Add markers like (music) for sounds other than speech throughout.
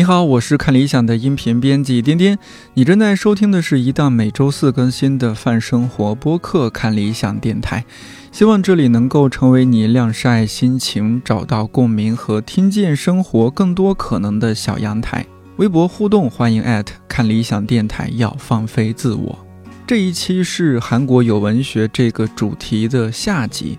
你好，我是看理想的音频编辑颠颠。你正在收听的是一档每周四更新的泛生活播客《看理想电台》，希望这里能够成为你晾晒心情、找到共鸣和听见生活更多可能的小阳台。微博互动，欢迎看理想电台，要放飞自我。这一期是韩国有文学这个主题的下集。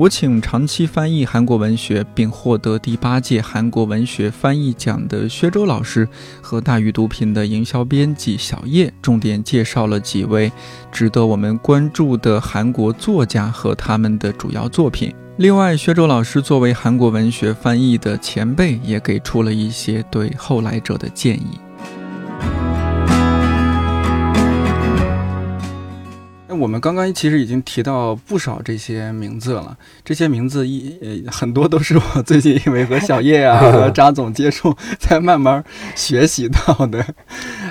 我请长期翻译韩国文学并获得第八届韩国文学翻译奖的薛周老师和大鱼读品的营销编辑小叶，重点介绍了几位值得我们关注的韩国作家和他们的主要作品。另外，薛周老师作为韩国文学翻译的前辈，也给出了一些对后来者的建议。那我们刚刚其实已经提到不少这些名字了，这些名字一呃很多都是我最近因为和小叶啊 (laughs) 和张总接触才慢慢学习到的。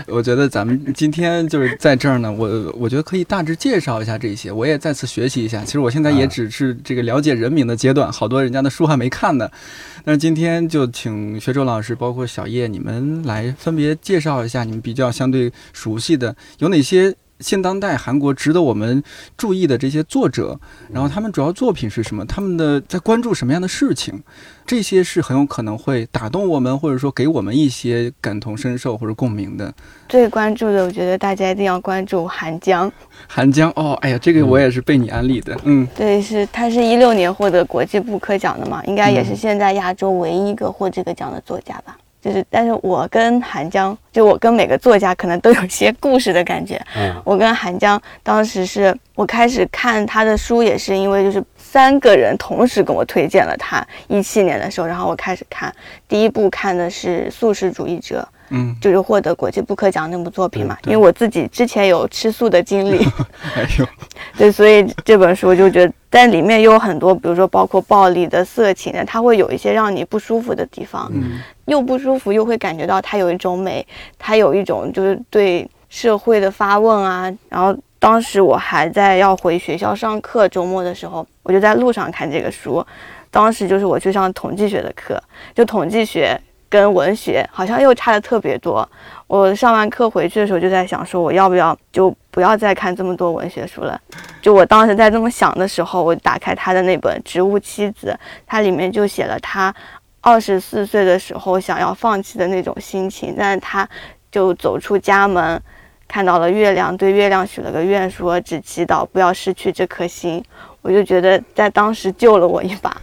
我觉得咱们今天就是在这儿呢，我我觉得可以大致介绍一下这些，我也再次学习一下。其实我现在也只是这个了解人名的阶段，好多人家的书还没看呢。但是今天就请学周老师，包括小叶，你们来分别介绍一下你们比较相对熟悉的有哪些。现当代韩国值得我们注意的这些作者，然后他们主要作品是什么？他们的在关注什么样的事情？这些是很有可能会打动我们，或者说给我们一些感同身受或者共鸣的。最关注的，我觉得大家一定要关注韩江。韩江哦，哎呀，这个我也是被你安利的。嗯，对，是他是一六年获得国际布克奖的嘛，应该也是现在亚洲唯一一个获这个奖的作家吧。就是，但是我跟韩江，就我跟每个作家可能都有些故事的感觉。嗯，我跟韩江当时是我开始看他的书，也是因为就是三个人同时跟我推荐了他。一七年的时候，然后我开始看，第一部看的是《素食主义者》。嗯，就是获得国际布克奖那部作品嘛，因为我自己之前有吃素的经历，(laughs) 哎呦，(laughs) 对，所以这本书就觉得，但里面又有很多，比如说包括暴力的、色情的，它会有一些让你不舒服的地方，嗯，又不舒服，又会感觉到它有一种美，它有一种就是对社会的发问啊。然后当时我还在要回学校上课，周末的时候，我就在路上看这个书，当时就是我去上统计学的课，就统计学。跟文学好像又差的特别多。我上完课回去的时候就在想，说我要不要就不要再看这么多文学书了。就我当时在这么想的时候，我打开他的那本《植物妻子》，它里面就写了他二十四岁的时候想要放弃的那种心情。但是他就走出家门，看到了月亮，对月亮许了个愿，说只祈祷不要失去这颗心。我就觉得在当时救了我一把。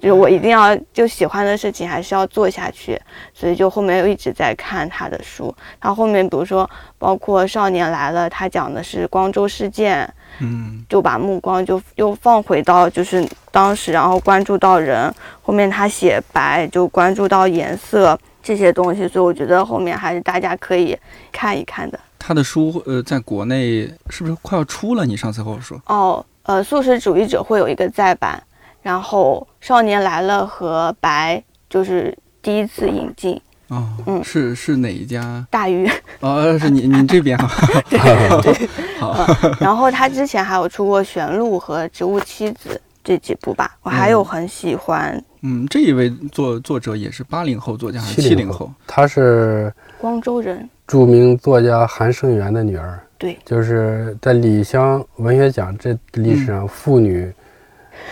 就是我一定要就喜欢的事情还是要做下去，所以就后面又一直在看他的书。他后面比如说包括《少年来了》，他讲的是光州事件，嗯，就把目光就又放回到就是当时，然后关注到人。后面他写白，就关注到颜色这些东西，所以我觉得后面还是大家可以看一看的。他的书呃，在国内是不是快要出了？你上次和我说哦，呃，素食主义者会有一个再版。然后《少年来了》和《白》就是第一次引进哦，嗯，是是哪一家？大鱼 (laughs) 哦，是你你这边 (laughs) 哈，对对，(laughs) 好。然后他之前还有出过《玄鹿》和《植物妻子》这几部吧，我还有很喜欢。嗯，这一位作作者也是八零后作家还是七零后？他是光州人，著名作家韩胜元的女儿。对，就是在李湘文学奖这历史上妇女。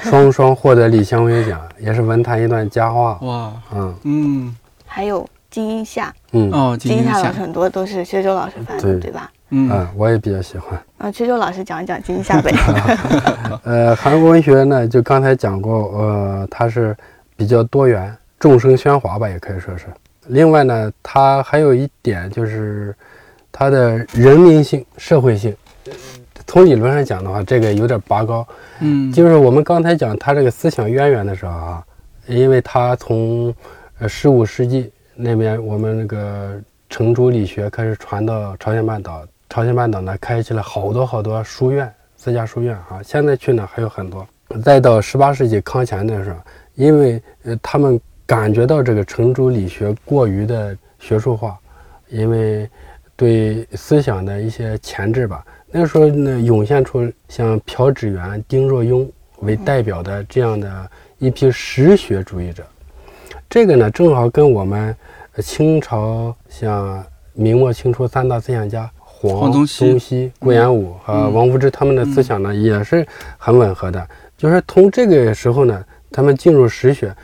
双双获得李香文奖，也是文坛一段佳话。哇，嗯嗯，还有金英夏，嗯哦，金英夏很多都是薛周老师翻的，对吧？嗯，我也比较喜欢。啊，薛周老师讲一讲金英夏 (laughs) 呗。呃，韩国文学呢，就刚才讲过，呃，它是比较多元，众生喧哗吧，也可以说是。另外呢，它还有一点就是它的人民性、社会性。从理论上讲的话，这个有点拔高。嗯，就是我们刚才讲他这个思想渊源的时候啊，因为他从呃十五世纪那边我们那个程朱理学开始传到朝鲜半岛，朝鲜半岛呢开启了好多好多书院，私家书院啊。现在去呢还有很多。再到十八世纪康乾的时候，因为呃他们感觉到这个程朱理学过于的学术化，因为对思想的一些钳制吧。那时候呢，涌现出像朴志源、丁若庸为代表的这样的一批实学主义者。这个呢，正好跟我们清朝像明末清初三大思想家黄宗羲、顾炎武和王夫之，他们的思想呢也是很吻合的。就是从这个时候呢，他们进入实学，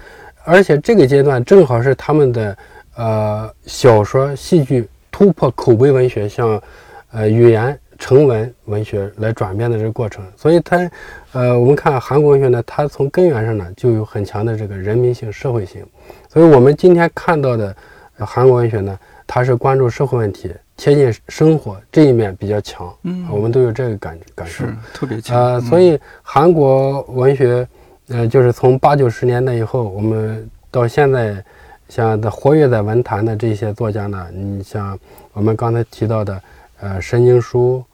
而且这个阶段正好是他们的呃小说、戏剧突破口碑文学像呃语言成文文学来转变的这个过程。所以它呃，我们看韩国文学呢，它从根源上呢就有很强的这个人民性、社会性。所以我们今天看到的韩国文学呢，它是关注社会问题。贴近生活这一面比较强，嗯，我们都有这个感感受，特别强。呃，所以韩国文学，呃，就是从八九十年代以后，我们到现在，像的活跃在文坛的这些作家呢，你像我们刚才提到的，呃，申经书、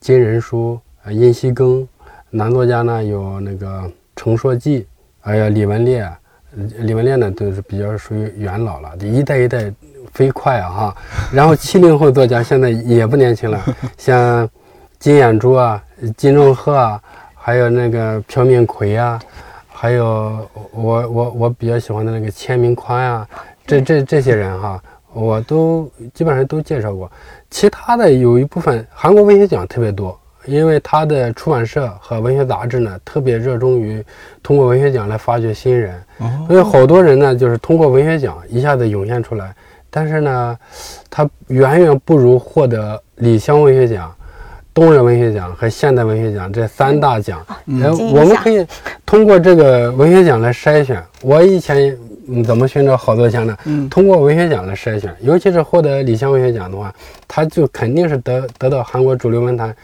金仁书、呃，殷锡庚，男作家呢有那个程硕骥，还有李文烈，李文烈呢都是比较属于元老了，一代一代。飞快啊哈，然后七零后作家现在也不年轻了，像金眼珠啊、金钟鹤啊，还有那个朴敏奎啊，还有我我我比较喜欢的那个钱明宽啊，这这这些人哈，我都基本上都介绍过。其他的有一部分韩国文学奖特别多，因为他的出版社和文学杂志呢特别热衷于通过文学奖来发掘新人，所以好多人呢就是通过文学奖一下子涌现出来。但是呢，他远远不如获得李湘文学奖、东人文学奖和现代文学奖这三大奖。呃，我们可以通过这个文学奖来筛选。我以前怎么寻找好作家呢？通过文学奖来筛选，尤其是获得李湘文学奖的话，他就肯定是得得到韩国主流文坛。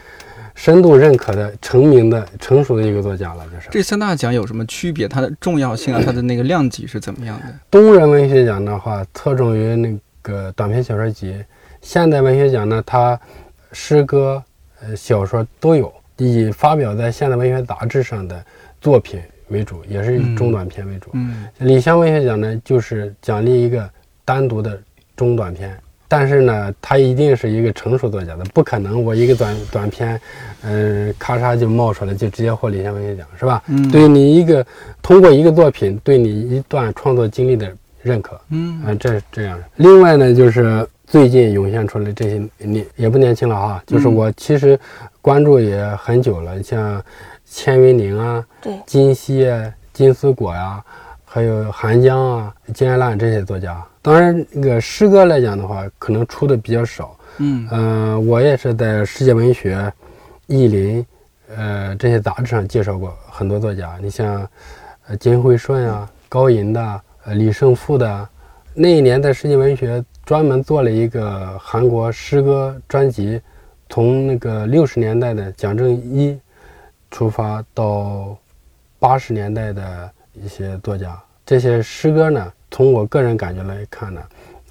深度认可的、成名的、成熟的一个作家了，这是。这三大奖有什么区别？它的重要性啊，它的那个量级是怎么样的？东人文学奖的话，侧重于那个短篇小说集；现代文学奖呢，它诗歌、呃小说都有，以发表在现代文学杂志上的作品为主，也是以中短篇为主。嗯。李湘文学奖呢，就是奖励一个单独的中短篇。但是呢，他一定是一个成熟作家的，不可能我一个短短篇，嗯，咔嚓就冒出来，就直接获李湘文学奖，是吧？嗯，对你一个通过一个作品对你一段创作经历的认可，嗯，啊，这是这样。另外呢，就是最近涌现出来这些年也不年轻了哈，就是我其实关注也很久了，像钱云宁啊，对，金熙啊，金丝果呀，还有韩江啊，金爱兰这些作家。当然，那个诗歌来讲的话，可能出的比较少。嗯呃，我也是在世界文学、意林，呃这些杂志上介绍过很多作家。你像，呃金惠顺啊、高银的、呃李胜富的。那一年在世界文学专门做了一个韩国诗歌专辑，从那个六十年代的蒋正一出发到八十年代的一些作家，这些诗歌呢。从我个人感觉来看呢，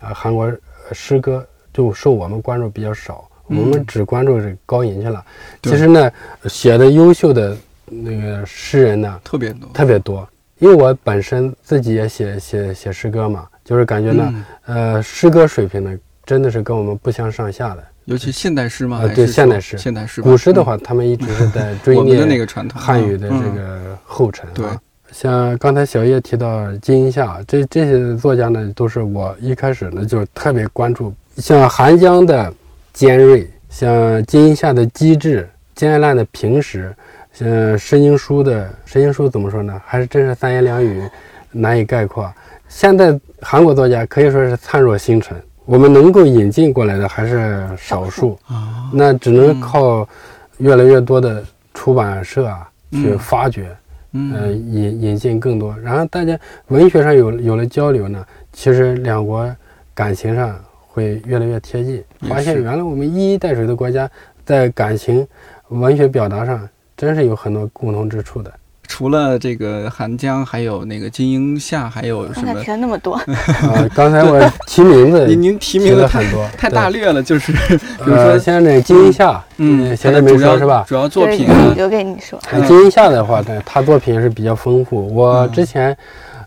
啊，韩国诗歌就受我们关注比较少，我们只关注这高银去了。其实呢，写的优秀的那个诗人呢，特别多，特别多。因为我本身自己也写写写诗歌嘛，就是感觉呢，呃，诗歌水平呢，真的是跟我们不相上下的。尤其现代诗嘛，对，现代诗，现代诗。古诗的话，他们一直是在追念那个传统汉语的这个后尘。对。像刚才小叶提到金英夏，这这些作家呢，都是我一开始呢就特别关注。像韩江的尖锐，像金英夏的机智，金爱兰的平实，像申经书的申经书怎么说呢？还是真是三言两语难以概括。现在韩国作家可以说是灿若星辰，我们能够引进过来的还是少数。啊，那只能靠越来越多的出版社啊去发掘。嗯，引引进更多，然后大家文学上有有了交流呢，其实两国感情上会越来越贴近，发现原来我们一衣带水的国家在感情文学表达上真是有很多共同之处的。除了这个韩江，还有那个金英夏，还有什么？提了那么多啊！刚才我提名字，(laughs) 您您提名了很多，太大略了。就是比如说，像那金英夏，嗯，现在没说是吧？主要作品留给你说。金英夏的话，呢，他作品是比较丰富。我之前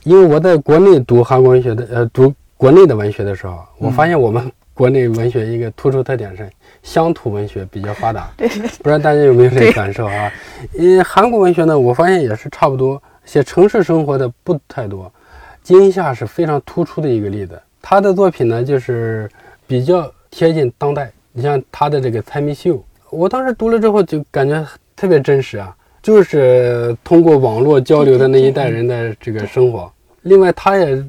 因为我在国内读韩国文学的，呃，读国内的文学的时候，我发现我们国内文学一个突出特点是。乡土文学比较发达，对，不知道大家有没有这个感受啊？嗯，韩国文学呢，我发现也是差不多，写城市生活的不太多。金夏是非常突出的一个例子，他的作品呢，就是比较贴近当代。你像他的这个《猜谜秀》，我当时读了之后就感觉特别真实啊，就是通过网络交流的那一代人的这个生活。另外，他也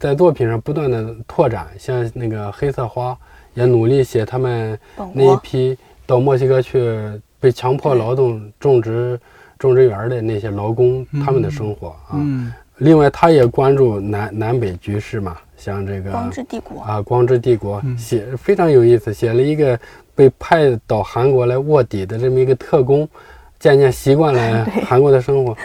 在作品上不断的拓展，像那个黑色花，也努力写他们那一批到墨西哥去被强迫劳动种植种植园的那些劳工他们的生活啊。另外，他也关注南南北局势嘛，像这个光之帝国。啊，光之帝国写非常有意思，写了一个被派到韩国来卧底的这么一个特工，渐渐习惯了 (laughs) 韩国的生活。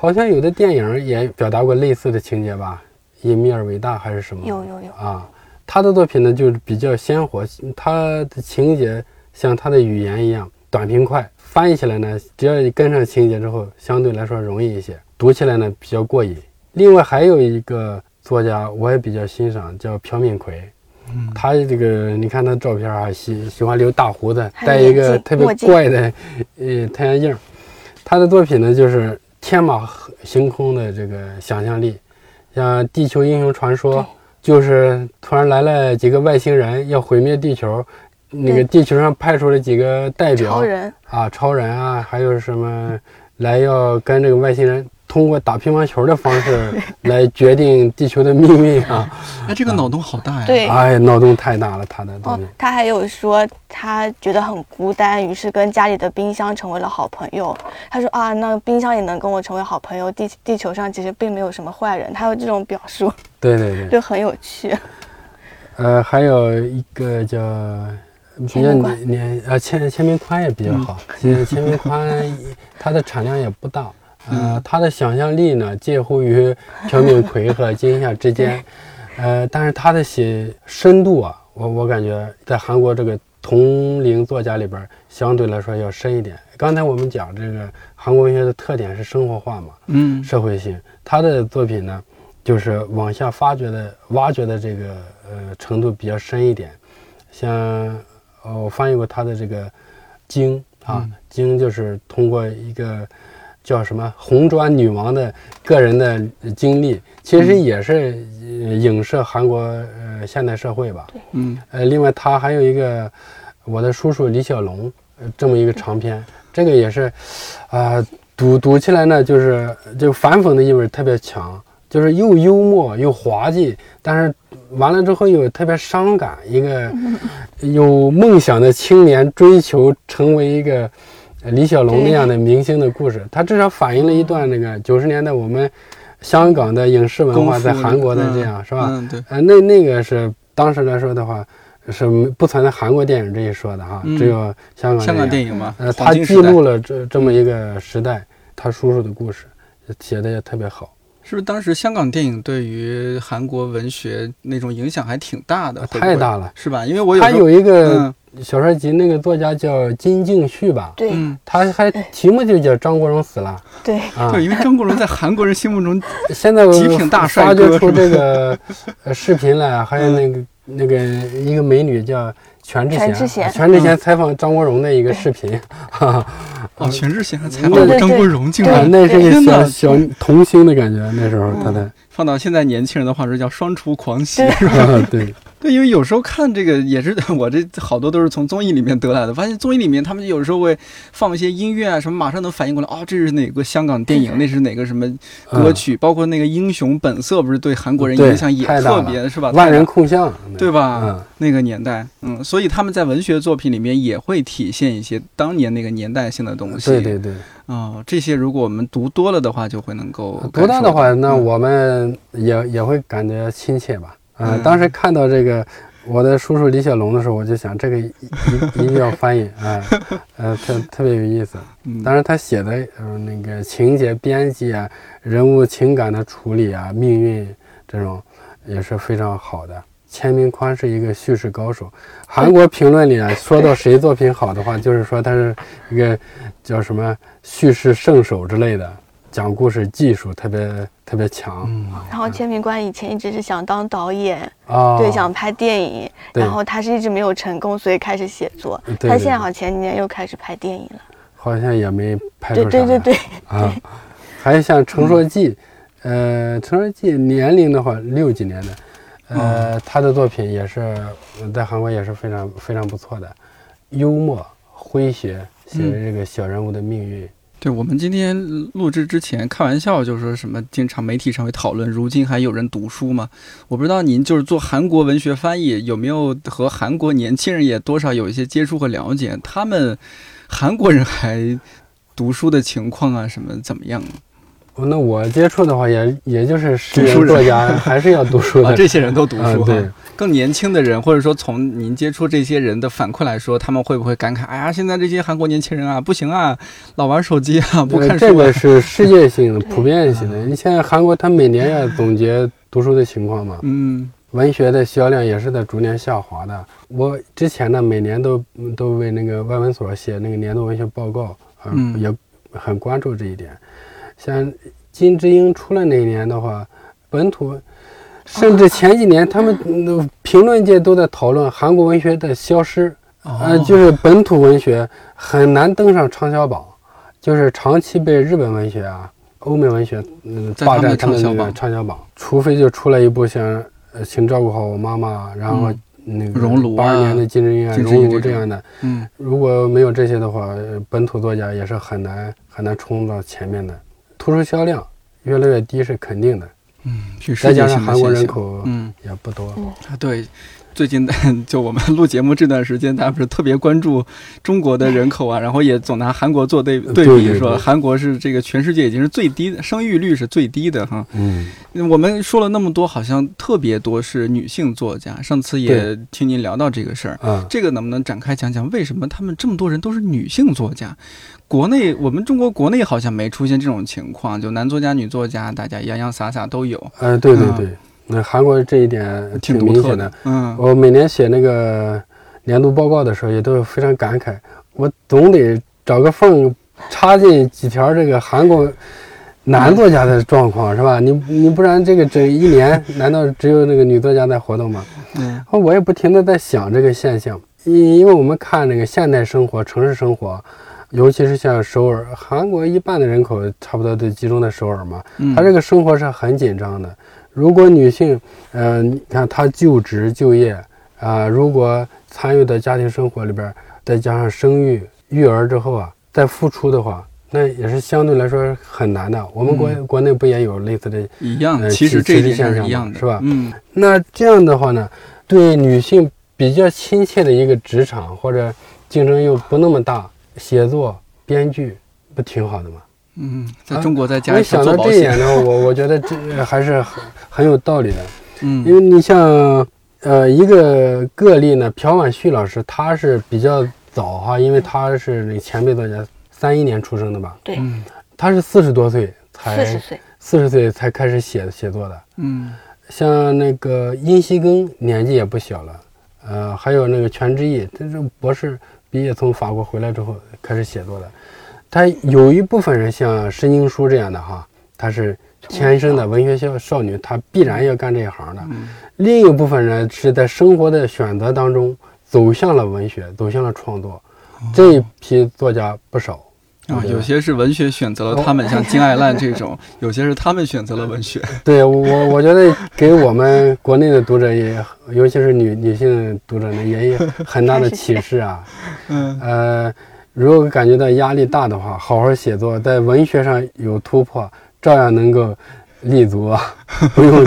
好像有的电影也表达过类似的情节吧，《隐秘而伟大》还是什么？有有有啊，他的作品呢就是比较鲜活，他的情节像他的语言一样短平快，翻译起来呢，只要你跟上情节之后，相对来说容易一些，读起来呢比较过瘾。另外还有一个作家，我也比较欣赏，叫朴敏奎。嗯，他这个你看他照片啊，喜喜欢留大胡子，戴一个特别怪的呃太阳镜。他的作品呢，就是天马行空的这个想象力，像《地球英雄传说》，就是突然来了几个外星人要毁灭地球，那个地球上派出了几个代表，超人。啊，超人啊，还有什么来要跟这个外星人。通过打乒乓球的方式来决定地球的命运啊！(laughs) 哎，这个脑洞好大呀！对，哎，脑洞太大了，他的脑洞。他还有说他觉得很孤单，于是跟家里的冰箱成为了好朋友。他说啊，那冰箱也能跟我成为好朋友。地地球上其实并没有什么坏人，他有这种表述。(laughs) 对对对，就很有趣。呃，还有一个叫比较年呃签签名宽也比较好。其实签名宽 (laughs) 它的产量也不大。呃，他的想象力呢，介乎于朴敏奎和金夏之间，(laughs) 呃，但是他的写深度啊，我我感觉在韩国这个同龄作家里边，相对来说要深一点。刚才我们讲这个韩国文学的特点是生活化嘛，嗯，社会性，他的作品呢，就是往下发掘的、挖掘的这个呃程度比较深一点。像呃，我翻译过他的这个《经》啊，《经》就是通过一个。叫什么红砖女王的个人的经历，其实也是影射韩国呃现代社会吧。嗯。呃，另外他还有一个我的叔叔李小龙，呃这么一个长篇，这个也是，啊，读读起来呢，就是就反讽的意味特别强，就是又幽默又滑稽，但是完了之后又特别伤感。一个 (laughs) 有梦想的青年追求成为一个。李小龙那样的明星的故事，他至少反映了一段那个九十年代我们香港的影视文化在韩国的这样，是吧？嗯，对。呃，那那个是当时来说的话，是不存在韩国电影这一说的哈，只有香港香港电影嘛。呃，他记录了这这么一个时代，他叔叔的故事写的也特别好。是不是当时香港电影对于韩国文学那种影响还挺大的？太大了，是吧？因为我有他有一个。小说集那个作家叫金敬旭吧？对，他还题目就叫张国荣死了。对，对，因为张国荣在韩国人心目中现在极品大帅哥。发掘出这个视频来，还有那个那个一个美女叫全智贤，全智贤采访张国荣的一个视频。哦，全智贤还采访张国荣，竟然那是个小小童星的感觉。那时候他的放到现在年轻人的话说叫双厨狂喜，是吧？对。(laughs) 对，因为有时候看这个也是 (laughs) 我这好多都是从综艺里面得来的，发现综艺里面他们有时候会放一些音乐啊什么，马上能反应过来，哦，这是哪个香港电影，那是哪个什么歌曲，包括那个《英雄本色》，不是对韩国人影响也特别，是吧？万人空巷，对吧？那个年代，嗯，所以他们在文学作品里面也会体现一些当年那个年代性的东西。对对对，啊，这些如果我们读多了的话，就会能够读到的话，那我们也也会感觉亲切吧。嗯，当时看到这个我的叔叔李小龙的时候，我就想这个一 (laughs) 一定要翻译啊，呃，(laughs) 特特别有意思。当然他写的嗯那个情节编辑啊，人物情感的处理啊，命运这种也是非常好的。钱明宽是一个叙事高手，韩国评论里啊说到谁作品好的话，就是说他是一个叫什么叙事圣手之类的。讲故事技术特别特别强，嗯，然后钱明宽以前一直是想当导演，啊，对，想拍电影，然后他是一直没有成功，所以开始写作。他现在好像前几年又开始拍电影了，好像也没拍出啥。对对对对，啊，还有像陈硕记，呃，陈硕记年龄的话六几年的，呃，他的作品也是在韩国也是非常非常不错的，幽默诙谐，写这个小人物的命运。对我们今天录制之前开玩笑，就说什么经常媒体上会讨论，如今还有人读书吗？我不知道您就是做韩国文学翻译，有没有和韩国年轻人也多少有一些接触和了解？他们韩国人还读书的情况啊，什么怎么样？那我接触的话，也也就是诗读书作家，还是要读书的。啊，这些人都读书对更年轻的人，或者说从您接触这些人的反馈来说，他们会不会感慨：哎呀，现在这些韩国年轻人啊，不行啊，老玩手机啊，不看书、这个是 (laughs) 世界性的、普遍性的。你现在韩国，他每年要总结读书的情况嘛，嗯文学的销量也是在逐年下滑的。我之前呢，每年都都为那个外文所写那个年度文学报告，啊、嗯也很关注这一点。像金智英出来那一年的话，本土，甚至前几年他们 (laughs) 嗯评论界都在讨论韩国文学的消失，呃，哦就是本土文学很难登上畅销榜，就是长期被日本文学啊、欧美文学嗯霸在他们的占畅销榜。畅销榜，除非就出来一部像呃，请照顾好我妈妈，然后嗯。那个熔炉啊八二年的金智英啊、金智英熔炉这样的，嗯。如果没有这些的话，呃本土作家也是很难很难冲到前面的。图书销量越来越低是肯定的，嗯，再界加上韩国。人口嗯也不多。啊，对。最近就我们录节目这段时间，大家不是特别关注中国的人口啊，然后也总拿韩国做对对比，对对对说韩国是这个全世界已经是最低的，生育率是最低的哈。嗯，我们说了那么多，好像特别多是女性作家。上次也听您聊到这个事儿，啊，这个能不能展开讲讲，为什么他们这么多人都是女性作家？国内我们中国国内好像没出现这种情况，就男作家、女作家，大家洋洋洒洒都有，呃，对对啊对，那韩国这一点挺独特明显的。。嗯，我每年写那个年度报告的时候，也都非常感慨，我总得找个缝插进几条这个韩国男作家的状况，是吧？你你不然这个整一年，(laughs) 难道只有那个女作家在活动吗？嗯我也不停的在想这个现象，因因为我们看那个现代生活、城市生活，尤其是像首尔，韩国一半的人口差不多都集中在首尔嘛，嗯，他这个生活是很紧张的。如果女性，呃，你看她就职就业啊、如果参与到家庭生活里边儿，再加上生育、育儿之后啊，再付出的话，那也是相对来说很难的。我们国、嗯国内不也有类似的？一样，呃其实其这一现象是一样的，是吧嗯那这样的话呢，对女性比较亲切的一个职场或者竞争又不那么大，写作、编剧不挺好的吗？嗯，在啊中国再加我一条想做保险。到这一点，呢，我 (laughs) 我觉得这还是很很有道理的。嗯。因嗯为你像呃一个个例呢，朴婉旭老师，他是比较早哈，因为他是那个前辈作家，三一年出生的吧，对，嗯。他是四十多岁才四十岁，四十岁才开始写写作的。嗯。像那个殷锡庚年纪也不小了，呃，还有那个全智义，他是博士毕业从法国回来之后开始写作的。他有一部分人像申英书这样的哈，他是天生的文学少少女，她必然要干这一行的。嗯另一部分人是在生活的选择当中走向了文学，走向了创作。这一批作家不少啊，对有些是文学选择了他们，像金爱烂这种；(laughs) 有些是他们选择了文学。(laughs) 对我，我觉得给我们国内的读者也，尤其是女女性读者呢，也有很大的 (laughs) 启示啊。嗯呃，如果感觉到压力大的话，好好写作，在文学上有突破，照样能够立足啊，不用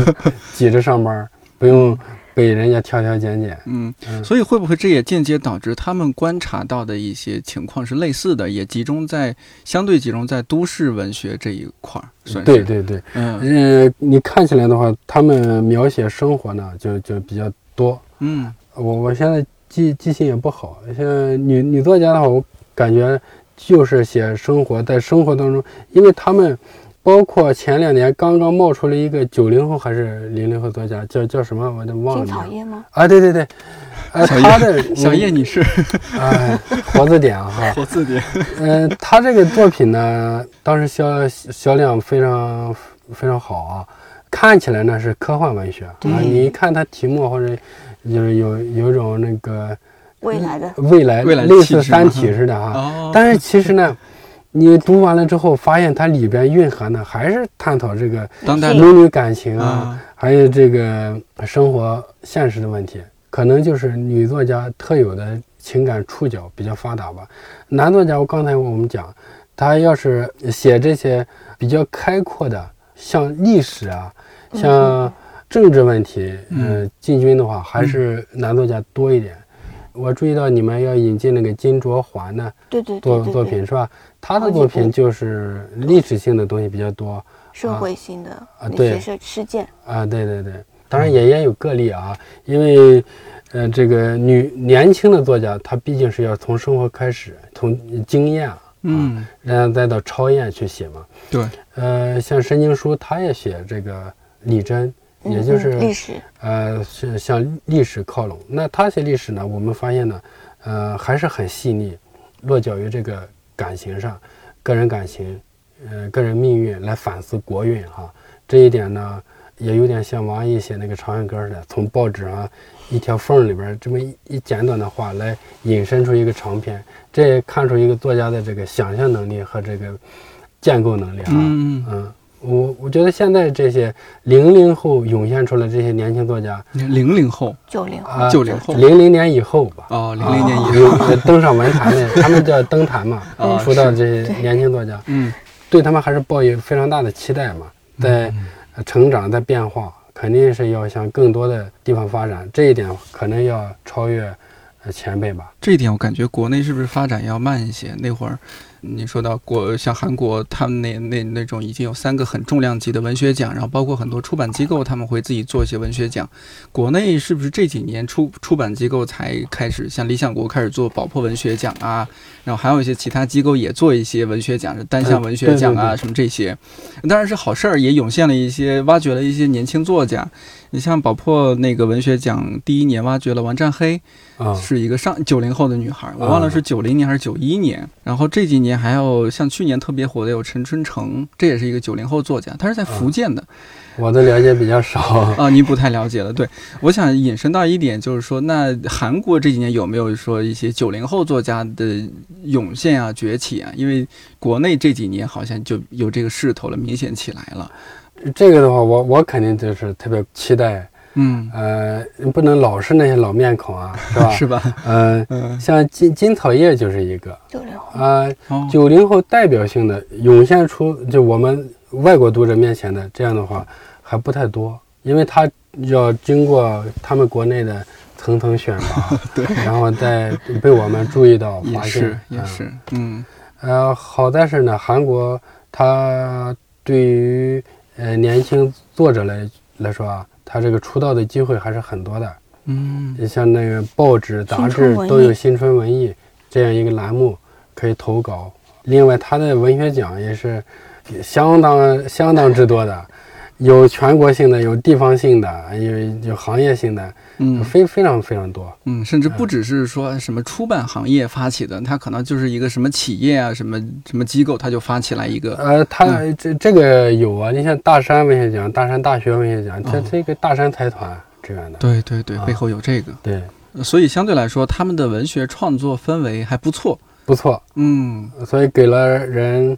挤着上班，不用被人家挑挑拣拣。嗯，嗯所以会不会这也间接导致他们观察到的一些情况是类似的，也集中在相对集中在都市文学这一块儿？对，对对，嗯呃，你看起来的话，他们描写生活呢，就就比较多。嗯我我现在记记性也不好，像女女作家的话，我感觉就是写生活，在生活当中，因为他们包括前两年刚刚冒出了一个九零后还是零零后作家，叫叫什么？我都忘了。金草叶吗？啊，对对对，呃，小叶他的 (laughs) 小叶女士，(laughs) 哎，活字典哈，活字典。嗯、他这个作品呢，当时销销量非常非常好啊，看起来呢是科幻文学啊，你一看它题目或者就是有有一种那个未来的。未来未来类似《三体》似的哈。哦，但是其实呢，你读完了之后，发现它里边蕴含的还是探讨这个当代母女感情啊，啊，还有这个生活现实的问题，可能就是女作家特有的情感触角比较发达吧。男作家，我刚才我们讲，他要是写这些比较开阔的，像历史啊，像政治问题，嗯呃，进军的话，还是男作家多一点。我注意到你们要引进那个金卓环呢对对对作作品是吧？他的作品就是历史性的东西比较多社会性的啊对。些事事件，啊，对对对，当然也也有个例啊，因为呃，这个女年轻的作家，她毕竟是要从生活开始，从经验啊，嗯，然后再到超验去写嘛。对，呃，像申经书，他也写这个李真，也嗯就是嗯历史，呃，是向历史靠拢。那他写历史呢，我们发现呢，呃，还是很细腻，落脚于这个感情上，个人感情，呃，个人命运来反思国运哈。这一点呢，也有点像王毅写那个《长恨歌》似的，从报纸上一条缝里边这么一一简短的话来引申出一个长篇，这也看出一个作家的这个想象能力和这个建构能力啊。嗯，嗯，我我觉得现在这些零零后涌现出来这些年轻作家，零零后。九零后。啊，90后。零零年以后吧，哦，零零年以后，有登上文坛的，(laughs) 他们叫登坛嘛啊，出道这些年轻作家，嗯。对他们还是抱有非常大的期待嘛，在呃成长，在变化，肯定是要向更多的地方发展，这一点可能要超越呃前辈吧。这一点我感觉国内是不是发展要慢一些？那会儿你说到国像韩国，他们那那那种已经有三个很重量级的文学奖，然后包括很多出版机构他们会自己做一些文学奖。国内是不是这几年出出版机构才开始像理想国开始做宝珀文学奖啊？然后还有一些其他机构也做一些文学奖，单项文学奖啊、什么这些，当然是好事儿，也涌现了一些挖掘了一些年轻作家。你像宝珀那个文学奖第一年挖掘了王占黑，啊，是一个上九零后的女孩，我忘了啊是九零年还是九一年。然后这几年还有像去年特别火的有陈春成，这也是一个九零后作家，他是在福建的我的了解比较少。(laughs) 啊，您不太了解了。对，我想引申到一点，就是说，那韩国这几年有没有说一些九零后作家的涌现啊、崛起啊？因为国内这几年好像就有这个势头了，明显起来了。这个的话，我我肯定就是特别期待，嗯，呃，不能老是那些老面孔啊，(laughs) 是吧？是吧？嗯、嗯，像金金草叶就是一个。九零后，啊，哦，九零后代表性的涌现出就我们外国读者面前的这样的话还不太多，因为他要经过他们国内的层层选拔，(laughs) 对，然后再被我们注意到也发现是，也嗯是，嗯。呃，好在是呢，韩国它对于呃年轻作者来来说啊，他这个出道的机会还是很多的。嗯像那个报纸、杂志都有新春文艺这样一个栏目可以投稿。另外，他的文学奖也是相当相当之多的，有全国性的，有地方性的，有有行业性的，嗯非非常非常多。嗯，甚至不只是说什么出版行业发起的，它可能就是一个什么企业啊、什么什么机构，它就发起来一个。呃，他这这个有啊，你像大山文学奖、大山大学文学奖，这哦这个大山财团支援的。对对对，啊背后有这个，对，所以相对来说，他们的文学创作氛围还不错。不错，嗯，所以给了人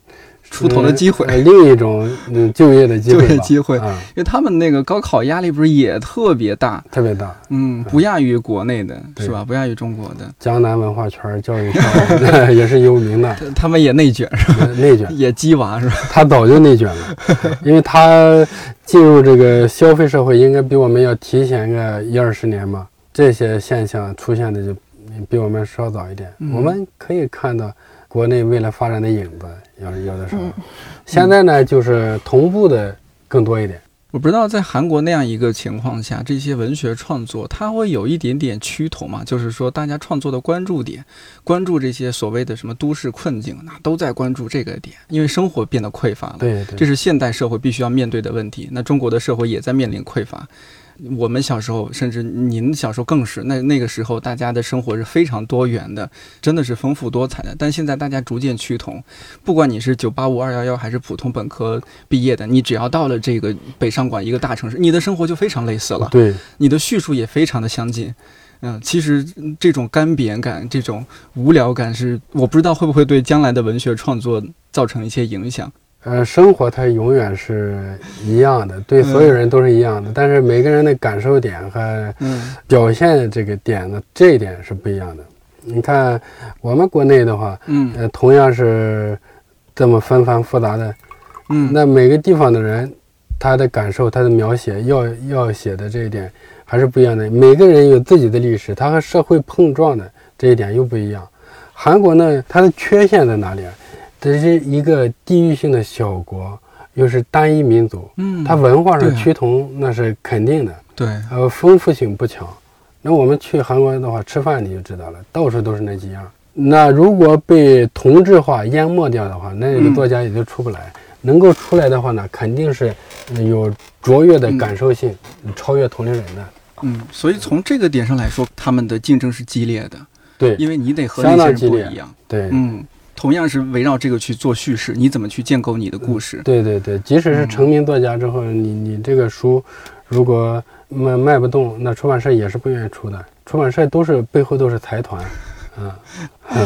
出头的机会呃另一种嗯就业的机会，就业机会啊，因为他们那个高考压力不是也特别大，特别大。嗯，不亚于国内的，对是吧？不亚于中国的，江南文化圈、教育圈 (laughs) 也是有名的，他 (laughs) 他们也内卷，是吧？内卷。也鸡娃是吧？他早就内卷了，(laughs) 因为他进入这个消费社会应该比我们要提前个一二十年嘛。这些现象出现的就比我们稍早一点。嗯我们可以看到国内未来发展的影子，有有的时候。嗯现在呢，就是同步的更多一点。我不知道在韩国那样一个情况下，这些文学创作它会有一点点趋同嘛？就是说，大家创作的关注点，关注这些所谓的什么都市困境，那都在关注这个点，因为生活变得匮乏了。对对，这是现代社会必须要面对的问题。那中国的社会也在面临匮乏。我们小时候，甚至您小时候更是，那那个时候大家的生活是非常多元的，真的是丰富多彩的。但现在大家逐渐趋同，不管你是九八五、二幺幺还是普通本科毕业的，你只要到了这个北上广一个大城市，你的生活就非常类似了，对你的叙述也非常的相近。嗯，其实这种干瘪感、这种无聊感是，我不知道会不会对将来的文学创作造成一些影响。呃，生活它永远是一样的，对所有人都是一样的，但是每个人的感受点和表现这个点呢，这一点是不一样的。你看我们国内的话，嗯，呃，同样是这么纷繁复杂的，嗯，那每个地方的人，他的感受、他的描写要要写的这一点还是不一样的。每个人有自己的历史，他和社会碰撞的这一点又不一样。韩国呢，它的缺陷在哪里啊？这是一个地域性的小国，又是单一民族，嗯，它文化上趋同那是肯定的，对，呃，丰富性不强。那我们去韩国的话，吃饭你就知道了，到处都是那几样。那如果被同质化淹没掉的话，那个作家也就出不来。能够出来的话呢，肯定是有卓越的感受性，超越同龄人的。嗯，所以从这个点上来说，他们的竞争是激烈的。对，因为你得和那些人不一样。对，嗯。同样是围绕这个去做叙事，你怎么去建构你的故事？对对对，即使是成名作家之后，你你这个书如果卖卖不动，那出版社也是不愿意出的。出版社都是背后都是财团，(laughs) 嗯，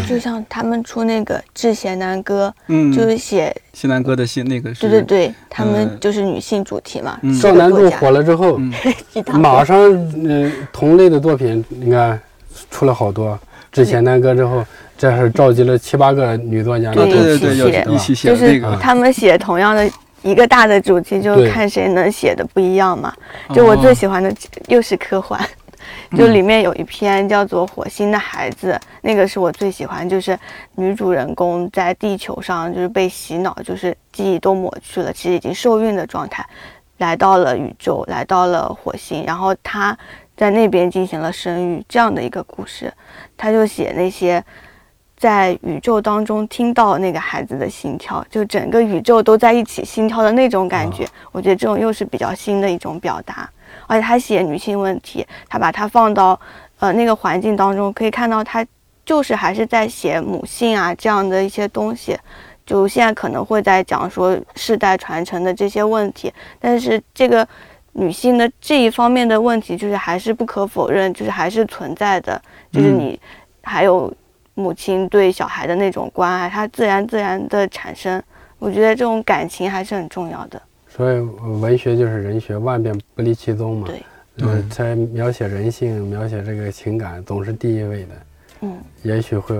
就像他们出那个《致贤南歌》，嗯，就是写贤南歌的信那个是，对对对，他们就是女性主题嘛。少男柱火了之后，(laughs) 马上嗯同类的作品，你看出了好多《致贤南歌》之后。这是召集了七八个女作家，对对对，一起写，就是他们写同样的一个大的主题，就是看谁能写的不一样嘛。就我最喜欢的又是科幻，就里面有一篇叫做《火星的孩子》，那个是我最喜欢，就是女主人公在地球上就是被洗脑，就是记忆都抹去了，其实已经受孕的状态，来到了宇宙，来到了火星，然后她在那边进行了生育，这样的一个故事，她就写那些。在宇宙当中听到那个孩子的心跳，就整个宇宙都在一起心跳的那种感觉，我觉得这种又是比较新的一种表达。而且他写女性问题，他把它放到呃那个环境当中，可以看到他就是还是在写母性啊这样的一些东西。就现在可能会在讲说世代传承的这些问题，但是这个女性的这一方面的问题，就是还是不可否认，就是还是存在的，就是你还有。母亲对小孩的那种关爱，它自然自然的产生。我觉得这种感情还是很重要的。所以文学就是人学，万变不离其宗嘛。对，嗯，在描写人性、描写这个情感，总是第一位的。嗯，也许会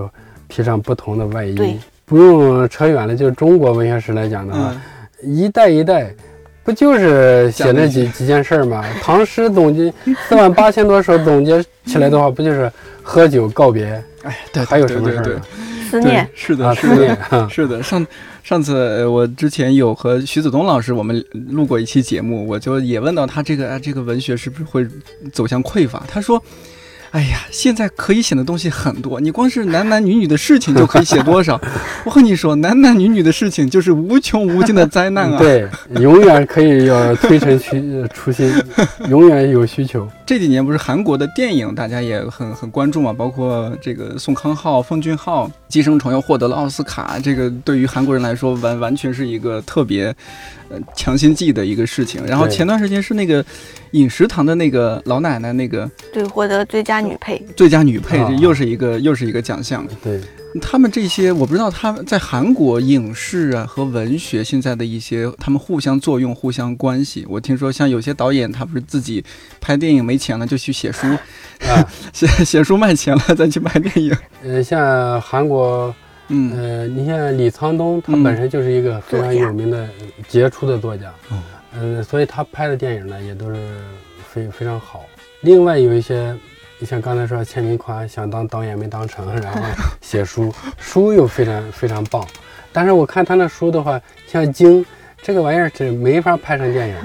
披上不同的外衣。不用扯远了，就中国文学史来讲的话，一代一代，不就是写那几几件事儿吗？(laughs) 唐诗总结四万八千多首，总结起来的话，不就是喝酒告别？哎，对，还有什么事儿？思念是的，是的是的。上上次我之前有和徐子东老师我们录过一期节目，我就也问到他这个这个文学是不是会走向匮乏？他说。哎呀，现在可以写的东西很多，你光是男男女女的事情就可以写多少？(laughs) 我和你说，男男女女的事情就是无穷无尽的灾难啊！对，永远可以要推陈出出新，永远有需求。(laughs) 这几年不是韩国的电影，大家也很很关注嘛，包括这个宋康昊、奉俊昊《寄生虫》又获得了奥斯卡，这个对于韩国人来说完完全是一个特别。呃，强心剂的一个事情。然后前段时间是那个饮食堂的那个老奶奶，那个对获得最佳女配，最佳女配，这又是一个又是一个奖项。对，他们这些我不知道他们在韩国影视啊和文学现在的一些他们互相作用、互相关系。我听说像有些导演他不是自己拍电影没钱了就去写书，啊，(laughs) 写 (laughs) 写书卖钱了再去拍电影。呃，像韩国。嗯呃，你像李沧东，他本身就是一个非常有名的杰出的作家，嗯，所以他拍的电影呢也都是非非常好。另外有一些，你像刚才说钱明宽想当导演没当成，然后写书，(laughs) 书又非常非常棒。但是我看他那书的话，像《经》这个玩意儿是没法拍成电影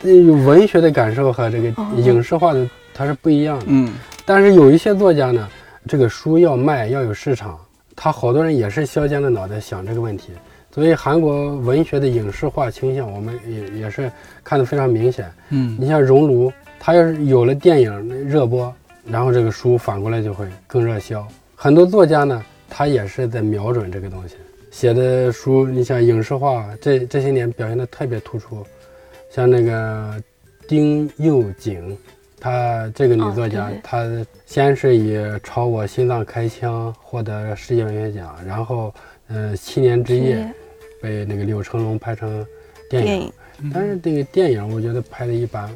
的，(laughs) 文学的感受和这个影视化的它是不一样的。嗯，但是有一些作家呢，这个书要卖要有市场。他好多人也是削尖了脑袋想这个问题，所以韩国文学的影视化倾向，我们也也是看得非常明显。嗯，你像《熔炉》，它要是有了电影热播，然后这个书反过来就会更热销。很多作家呢，他也是在瞄准这个东西写的书。你像影视化，这这些年表现得特别突出，像那个丁又景。她这个女作家，她先是以《朝我心脏开枪》获得世界文学奖，然后，呃，《七年之夜》被那个柳成龙拍成电影，电影但是这个电影我觉得拍的一般，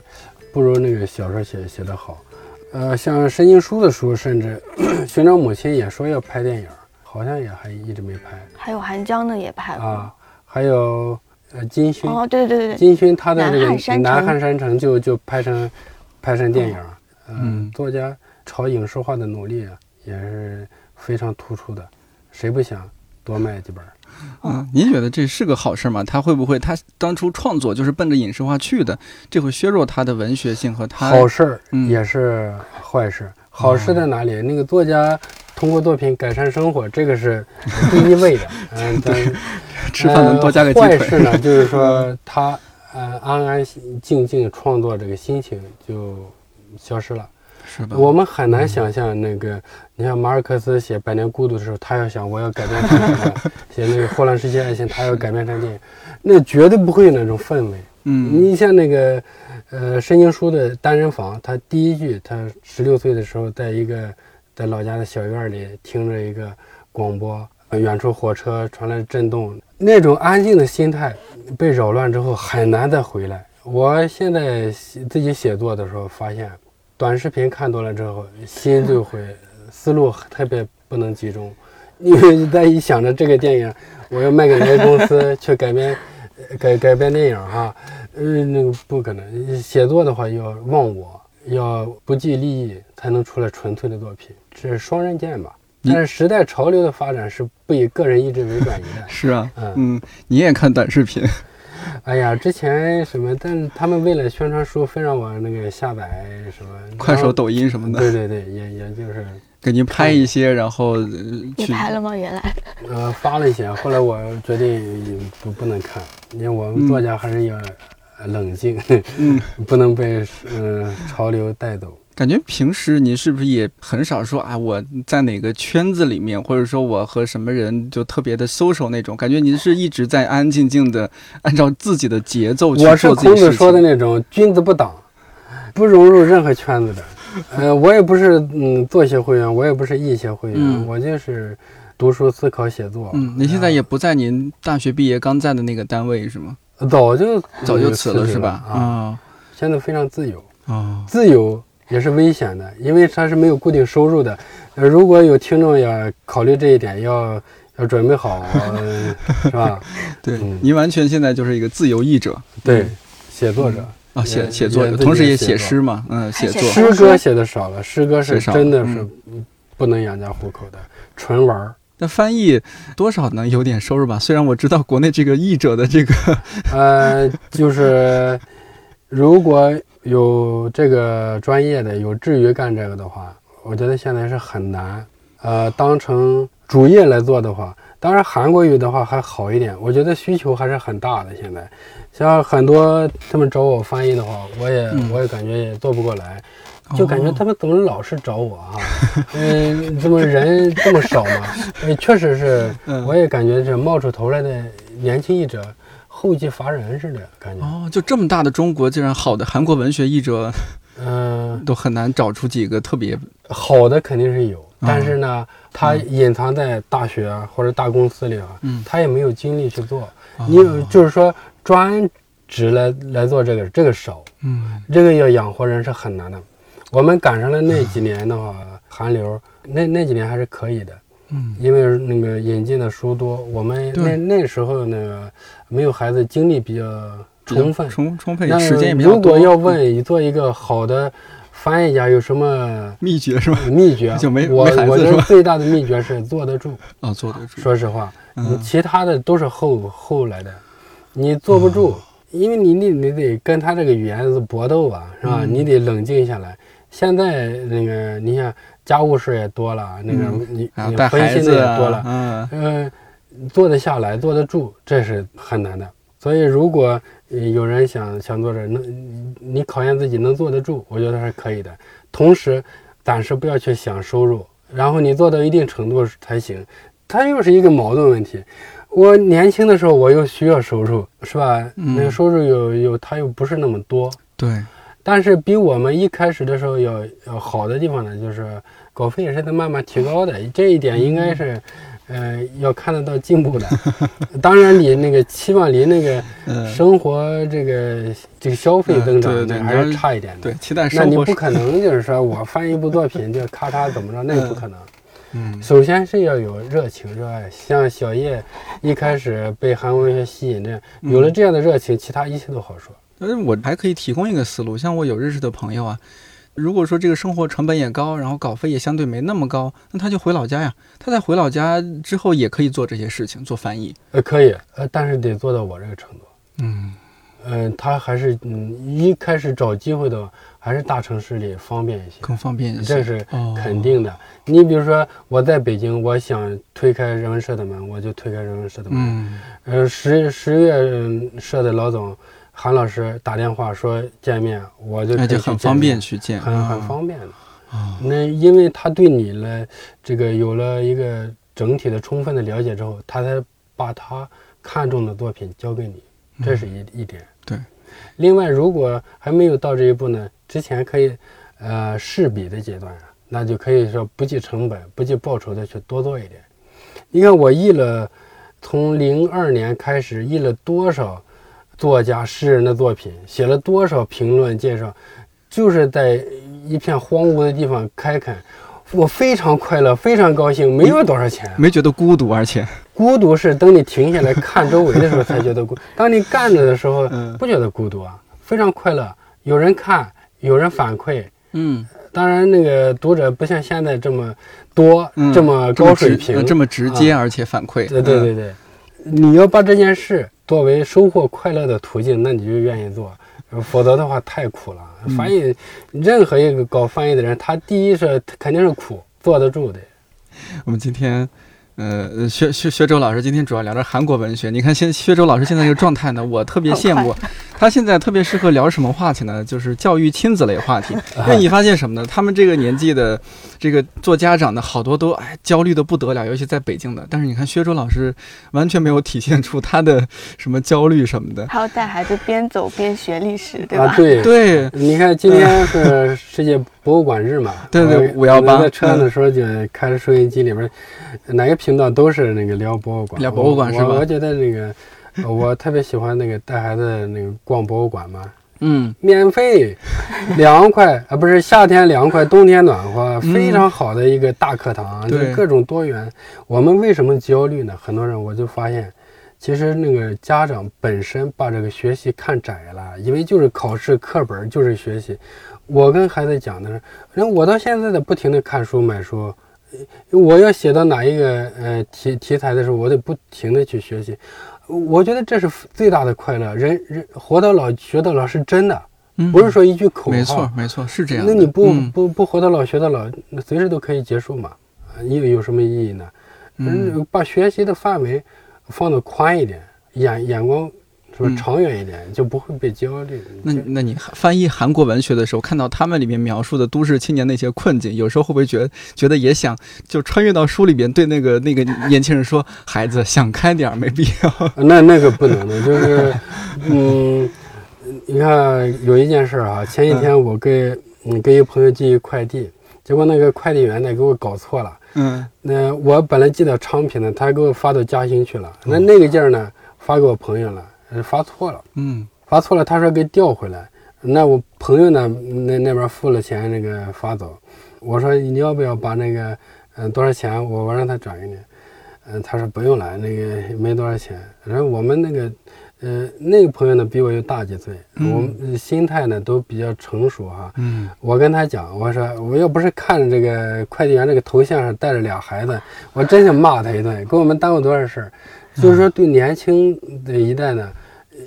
不如那个小说写写的好。呃，像申经书的书，甚至 (coughs) 寻找母亲也说要拍电影，好像也还一直没拍还有韩江的也拍了。啊。还有呃金勋，哦，对对对对对，金勋他的这个南汉山城就就拍成拍成电影，嗯嗯，作家朝影视化的努力啊也是非常突出的，谁不想多卖几本儿？嗯，您觉得这是个好事吗？他会不会他当初创作就是奔着影视化去的？这会削弱他的文学性和他好事嗯也是坏事。好事在哪里？那个作家通过作品改善生活，这个是第一位的。嗯，(laughs) 但吃饭能多加个鸡呃坏腿？事呢，就是说 (laughs) 他呃安安静静创作这个心情就消失了。是吧？我们很难想象那个，你像马尔克斯写《百年孤独》的时候，他要想我要改变成什么，写那个《霍乱世界爱情》，他要改变成电影，那绝对不会有那种氛围。嗯你像那个，呃，申经书的单人房，他第一句，他十六岁的时候，在一个在老家的小院里听着一个广播，呃远处火车传来震动，那种安静的心态被扰乱之后，很难再回来。我现在自己写作的时候，发现短视频看多了之后，心就会思路特别不能集中，因为在一想着这个电影，我要卖给哪个公司去改编，改改编电影哈，呃，那个不可能。写作的话要忘我，要不计利益，才能出来纯粹的作品，这是双刃剑吧。你但是时代潮流的发展是不以个人意志为转移的。(laughs) 是啊，嗯嗯，你也看短视频，(laughs) 哎呀，之前什么，但是他们为了宣传书，非让我那个下载什么快手、抖音什么的，对对对，也也就是给您拍一些，然后呃 (laughs) 去你拍了吗？原来呃发了一些，后来我决定不不能看，因为我们作家还是要呃冷静，嗯，不能被嗯、呃潮流带走。感觉平时您是不是也很少说啊？我在哪个圈子里面，或者说我和什么人就特别的 social 那种？感觉您是一直在安安静静的按照自己的节奏去做自己事孔子说的。那种君子不党，不融入任何圈子的。呃，我也不是嗯作协会员，我也不是艺协会员，嗯我就是读书、思考、写作。嗯，您现在也不在您大学毕业刚在的那个单位是吗？早就早就辞了是吧？啊，啊现在非常自由。哦，自由也是危险的，因为它是没有固定收入的。呃，如果有听众也考虑这一点，要要准备好，呃、是吧？(laughs) 对嗯，您完全现在就是一个自由译者对，写作者，啊，写写作同时也也写诗嘛，嗯，写作。诗歌写的少了，诗歌是真的嗯是不能养家糊口的，纯玩儿。那翻译多少能有点收入吧？虽然我知道国内这个译者的这个，呃，就是如果有这个专业的，有志于干这个的话，我觉得现在是很难。呃，当成主业来做的话，当然韩国语的话还好一点，我觉得需求还是很大的。现在，像很多他们找我翻译的话，我也、嗯我也感觉也做不过来。就感觉哦他们怎么老是找我啊？嗯，怎么人这么少嘛？(laughs) 呃，确实是，嗯我也感觉这冒出头来的年轻译者后继乏人似的感觉。哦，就这么大的中国，竟然好的韩国文学译者嗯、(laughs) 都很难找出几个特别好的肯定是有，嗯但是呢，他隐藏在大学啊或者大公司里啊，嗯他也没有精力去做。哦你有就是说专职来来做这个，这个少，嗯这个要养活人是很难的。我们赶上了那几年的话，韩流那那几年还是可以的，嗯因为那个引进的书多，我们那那时候那个没有孩子，精力比较充分。充充沛那，时间也比较多。如果要问你做一个好的翻译家有什么秘诀是吧？秘诀，(laughs) 就没我我觉得最大的秘诀是坐得住。啊，(laughs) 坐得住。说实话，其他的都是后后来的，你坐不住，因为你你你得跟他这个语言是搏斗吧，是吧？嗯你得冷静下来。现在那个你想家务事也多了，那个嗯你你分心孩的也多了，嗯嗯，坐得下来，坐得住，这是很难的。所以，如果呃有人想想做这，能你考验自己能坐得住，我觉得是可以的。同时，暂时不要去想收入，然后你做到一定程度才行。它又是一个矛盾问题。我年轻的时候，我又需要收入，是吧？嗯那个收入有有，它又不是那么多。对，但是比我们一开始的时候要要好的地方呢，就是稿费也是在慢慢提高的，这一点应该是，呃，要看得到进步的。(laughs) 当然，你那个期望离那个生活这个这个消费增长那还是差一点的。对，期待那你不可能 (laughs) 就是说我翻一部作品就咔嚓怎么着，那也不可能。嗯，首先是要有热情热爱，像小叶一开始被韩国文学吸引，这样有了这样的热情，其他一切都好说。但是，我还可以提供一个思路，像我有认识的朋友啊。如果说这个生活成本也高，然后稿费也相对没那么高，那他就回老家呀。他在回老家之后也可以做这些事情，做翻译。呃，可以，呃，但是得做到我这个程度。嗯，呃，他还是嗯一开始找机会的话，还是大城市里方便一些，更方便一些，这是肯定的。你比如说我在北京，我想推开人文社的门，我就推开人文社的门。嗯，呃，十十月社的老总。韩老师打电话说见面，我就那就很方便去见，很很方便的。那因为他对你呢，这个有了一个整体的充分的了解之后，他才把他看中的作品交给你，这是一一点。对。另外，如果还没有到这一步呢，之前可以，呃，试笔的阶段，那就可以说不计成本、不计报酬的去多做一点。你看我译了，从零二年开始译了多少？作家、诗人的作品写了多少评论介绍，就是在一片荒芜的地方开垦，我非常快乐，非常高兴，没有多少钱，没觉得孤独，而且。孤独是等你停下来看周围的时候才觉得孤，(laughs) 当你干着的时候不觉得孤独啊，非常快乐，有人看，有人反馈，嗯，当然那个读者不像现在这么多，这么高水平，这么直接，而且反馈，对对对对，你要把这件事。作为收获快乐的途径，那你就愿意做，(laughs) 否则的话太苦了。翻译，任何一个搞翻译的人，他第一是肯定是苦，坐得住的。我们今天。呃，薛薛薛周老师今天主要聊着韩国文学。你看，现薛周老师现在这个状态呢，我特别羡慕。他现在特别适合聊什么话题呢？就是教育亲子类话题。(laughs) 因为你发现什么呢？他们这个年纪的这个做家长的好多都哎焦虑的不得了，尤其在北京的。但是你看薛周老师完全没有体现出他的什么焦虑什么的。还要带孩子边走边学历史，对吧？啊，对对。你看今天是 (laughs) 世界博物馆日嘛？对对，五幺八。在车上的时候就开着收音机里边，哪个频道都是那个聊博物馆。聊博物馆是吧？我觉得那个。我特别喜欢那个带孩子那个逛博物馆嘛，嗯，免费，凉 (laughs) 快啊，不是夏天凉快，冬天暖和，非常好的一个大课堂，就各种多元。我们为什么焦虑呢？很多人我就发现，其实那个家长本身把这个学习看窄了，因为就是考试课本就是学习。我跟孩子讲的是，人我到现在的不停的看书买书，我要写到哪一个呃题题材的时候，我得不停的去学习。我觉得这是最大的快乐。人人活到老学到老是真的，不是说一句口号。没错，没错，是这样。那你不不不活到老学到老，那随时都可以结束嘛？又有什么意义呢？嗯，把学习的范围放得宽一点，眼眼光。是不是长远一点就不会被焦虑？那那你翻译韩国文学的时候，看到他们里面描述的都市青年那些困境，有时候会不会觉得觉得也想就穿越到书里边，对那个那个年轻人说：“孩子想开点，没必要。(laughs) ”那那个不能的，就是 (laughs) 嗯，你看有一件事啊，前几天我给嗯给一个朋友寄快递，结果那个快递员呢给我搞错了。嗯，那我本来寄到昌平的，他给我发到嘉兴去了。那那个件儿呢发给我朋友了。发错了，嗯，发错了，他说给调回来。那我朋友呢？那那边付了钱，那个发走。我说你要不要把那个，嗯，多少钱？我我让他转给你。嗯，他说不用了，那个没多少钱。然后我们那个，呃，那个朋友呢比我又大几岁，我们心态呢都比较成熟哈。嗯，我跟他讲，我说我要不是看着这个快递员这个头像上带着俩孩子，我真想骂他一顿，给我们耽误多少事儿。就是说对年轻的一代呢。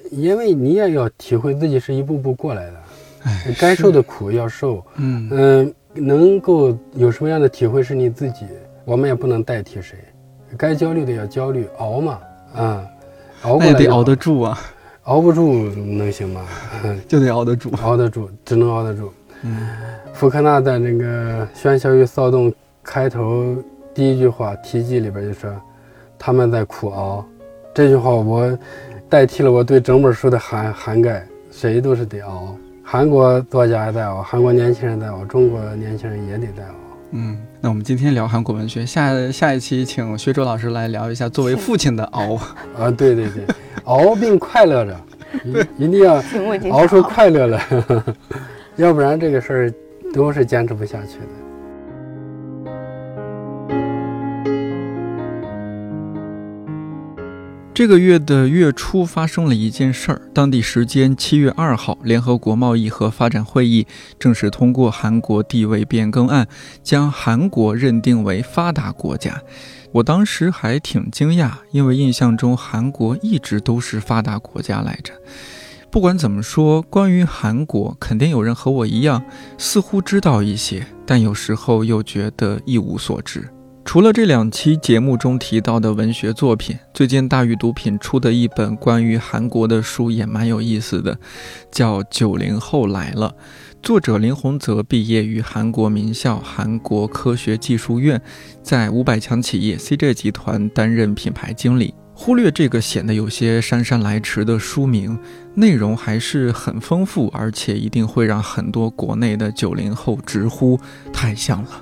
因为你也要体会自己是一步步过来的，该受的苦要受，嗯嗯，能够有什么样的体会是你自己，我们也不能代替谁。该焦虑的要焦虑，熬嘛，啊，熬过来得熬得住啊，熬不住能行吗？就得熬得住，熬得住，只能熬得住。嗯，福克纳在那个《喧嚣与骚动》开头第一句话题记里边就说：“他们在苦熬。”这句话我。代替了我对整本书的涵涵盖，谁都是得熬。韩国作家在熬，韩国年轻人在熬，中国年轻人也得在熬。嗯，那我们今天聊韩国文学，下下一期请薛周老师来聊一下作为父亲的熬。啊，对对对，熬并快乐着，一 (laughs) 一定要熬出快乐来，(laughs) 要不然这个事儿都是坚持不下去的。这个月的月初发生了一件事儿。当地时间七月二号，联合国贸易和发展会议正式通过韩国地位变更案，将韩国认定为发达国家。我当时还挺惊讶，因为印象中韩国一直都是发达国家来着。不管怎么说，关于韩国，肯定有人和我一样，似乎知道一些，但有时候又觉得一无所知。除了这两期节目中提到的文学作品，最近大宇读品出的一本关于韩国的书也蛮有意思的，叫《九零后来了》。作者林洪泽毕业于韩国名校韩国科学技术院，在五百强企业 CJ 集团担任品牌经理。忽略这个显得有些姗姗来迟的书名，内容还是很丰富，而且一定会让很多国内的九零后直呼太像了。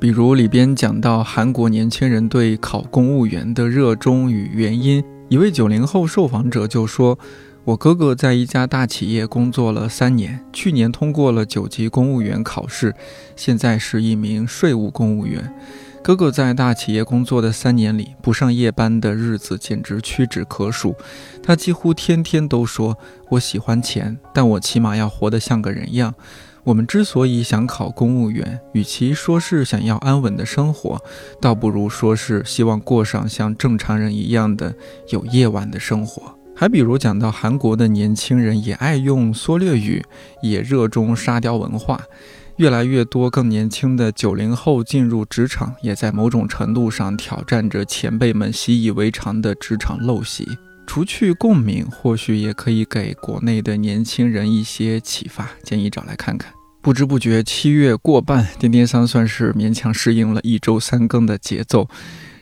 比如里边讲到韩国年轻人对考公务员的热衷与原因，一位九零后受访者就说：“我哥哥在一家大企业工作了三年，去年通过了九级公务员考试，现在是一名税务公务员。哥哥在大企业工作的三年里，不上夜班的日子简直屈指可数。他几乎天天都说：我喜欢钱，但我起码要活得像个人样。”我们之所以想考公务员，与其说是想要安稳的生活，倒不如说是希望过上像正常人一样的有夜晚的生活。还比如讲到韩国的年轻人也爱用缩略语，也热衷沙雕文化，越来越多更年轻的九零后进入职场，也在某种程度上挑战着前辈们习以为常的职场陋习。除去共鸣，或许也可以给国内的年轻人一些启发，建议找来看看。不知不觉七月过半，颠颠三算是勉强适应了一周三更的节奏。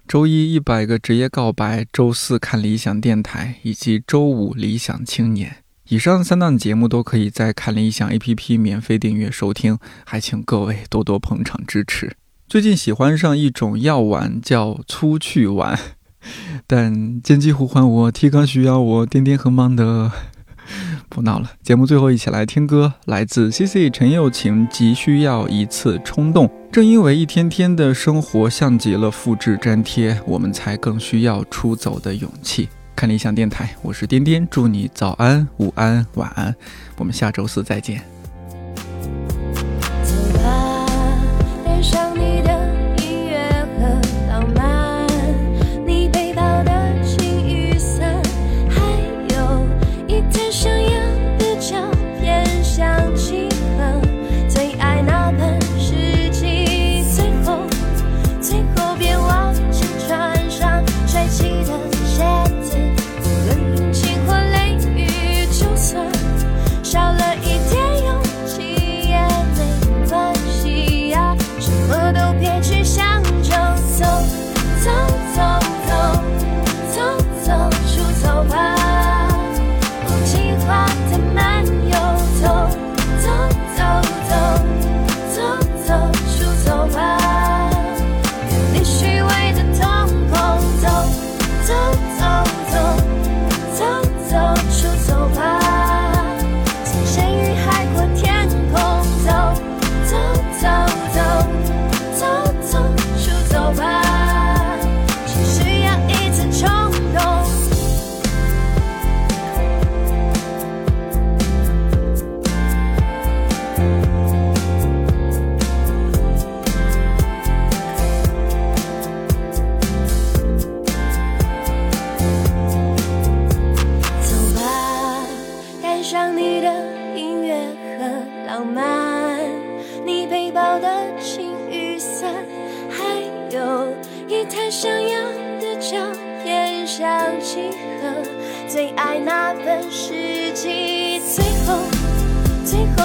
周一一百个职业告白，周四看理想电台，以及周五理想青年。以上三档节目都可以在看理想 APP 免费订阅收听，还请各位多多捧场支持。最近喜欢上一种药丸，叫粗去丸。(laughs) 但编辑呼唤我，提纲需要我，颠颠很忙的，(laughs) 不闹了。节目最后一起来听歌，来自 C C 陈又晴，急需要一次冲动。正因为一天天的生活像极了复制粘贴，我们才更需要出走的勇气。看理想电台，我是颠颠，祝你早安、午安、晚安，我们下周四再见。最